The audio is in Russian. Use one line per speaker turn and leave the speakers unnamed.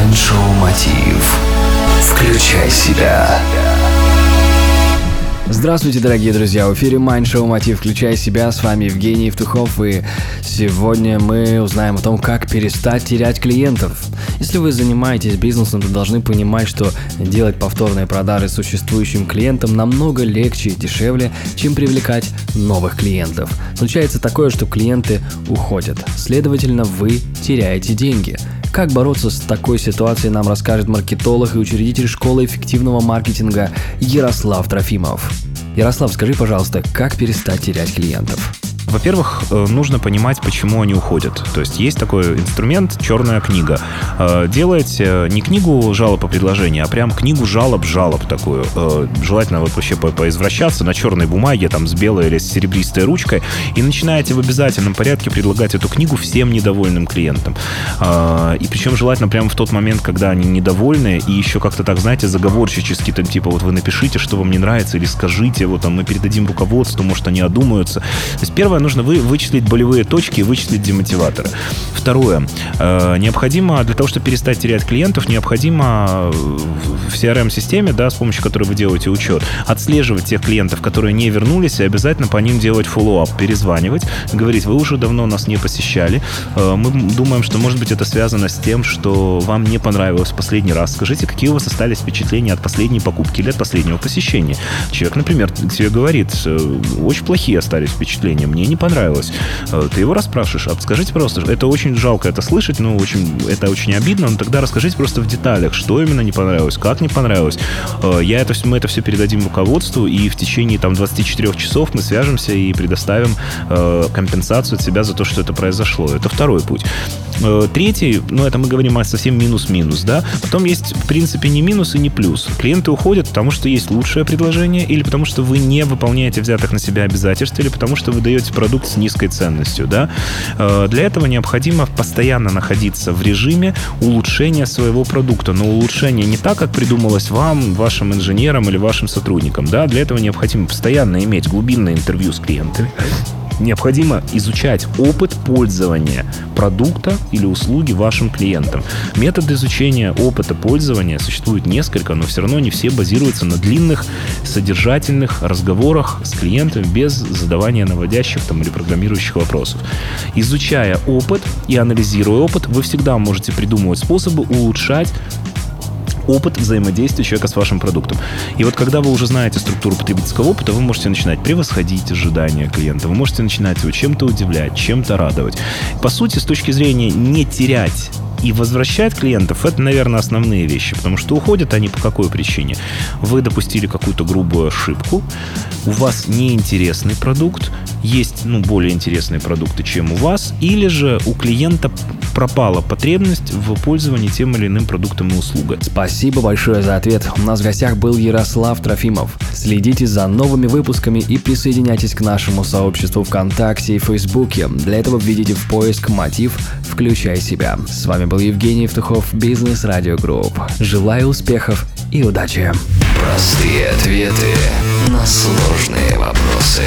Майншоу Мотив. Включай себя.
Здравствуйте, дорогие друзья! В эфире Mind Show Мотив «Включай себя». С вами Евгений Евтухов, и сегодня мы узнаем о том, как перестать терять клиентов. Если вы занимаетесь бизнесом, то должны понимать, что делать повторные продажи существующим клиентам намного легче и дешевле, чем привлекать новых клиентов. Случается такое, что клиенты уходят, следовательно, вы теряете деньги – как бороться с такой ситуацией, нам расскажет маркетолог и учредитель школы эффективного маркетинга Ярослав Трофимов. Ярослав, скажи, пожалуйста, как перестать терять клиентов?
Во-первых, э, нужно понимать, почему они уходят. То есть есть такой инструмент «черная книга». Э, Делаете не книгу жалоб по предложению, а прям книгу жалоб-жалоб такую. Э, желательно вот вообще поизвращаться на черной бумаге, там, с белой или с серебристой ручкой, и начинаете в обязательном порядке предлагать эту книгу всем недовольным клиентам. И причем желательно прямо в тот момент, когда они недовольны, и еще как-то так, знаете, заговорщически, там, типа, вот вы напишите, что вам не нравится, или скажите, вот там мы передадим руководству, может, они одумаются. То есть первое, нужно вы, вычислить болевые точки и вычислить демотиваторы. Второе. Э, необходимо, для того, чтобы перестать терять клиентов, необходимо в CRM-системе, да, с помощью которой вы делаете учет, отслеживать тех клиентов, которые не вернулись, и обязательно по ним делать follow-up, перезванивать, говорить, вы уже давно нас не посещали, э, мы думаем, что, может быть, это связано с тем, что вам не понравилось в последний раз. Скажите, какие у вас остались впечатления от последней покупки или от последнего посещения? Человек, например, тебе говорит, э, очень плохие остались впечатления, мне не понравилось. Э, ты его расспрашиваешь, а скажите просто, это очень жалко это слышать, ну, очень, это очень обидно, но тогда расскажите просто в деталях, что именно не понравилось, как не понравилось. Э, я это, мы это все передадим руководству, и в течение там 24 часов мы свяжемся и предоставим э, компенсацию от себя за то, что это произошло. Это второй путь. Третий, ну, это мы говорим о совсем минус-минус, да. Потом есть, в принципе, не минус и не плюс. Клиенты уходят, потому что есть лучшее предложение, или потому что вы не выполняете взятых на себя обязательств, или потому что вы даете продукт с низкой ценностью. Да? Э, для этого необходимо постоянно находиться в режиме улучшения своего продукта. Но улучшение не так, как придумалось вам, вашим инженерам или вашим сотрудникам. Да? Для этого необходимо постоянно иметь глубинное интервью с клиентами, необходимо изучать опыт пользования продукта или услуги вашим клиентам. Метод изучения опыта пользования существует несколько, но все равно не все базируются на длинных, содержательных разговорах с клиентом без задавания наводящих там, или программирующих вопросов. Изучая опыт и анализируя опыт, вы всегда можете придумывать способы улучшать опыт взаимодействия человека с вашим продуктом. И вот когда вы уже знаете структуру потребительского опыта, вы можете начинать превосходить ожидания клиента, вы можете начинать его чем-то удивлять, чем-то радовать. По сути, с точки зрения не терять и возвращать клиентов, это, наверное, основные вещи, потому что уходят они по какой причине? Вы допустили какую-то грубую ошибку, у вас неинтересный продукт, есть ну, более интересные продукты, чем у вас, или же у клиента пропала потребность в пользовании тем или иным продуктом и услугой.
Спасибо большое за ответ. У нас в гостях был Ярослав Трофимов. Следите за новыми выпусками и присоединяйтесь к нашему сообществу ВКонтакте и Фейсбуке. Для этого введите в поиск мотив «Включай себя». С вами был Евгений Евтухов, Бизнес Радио Групп. Желаю успехов и удачи!
Простые ответы на сложные вопросы.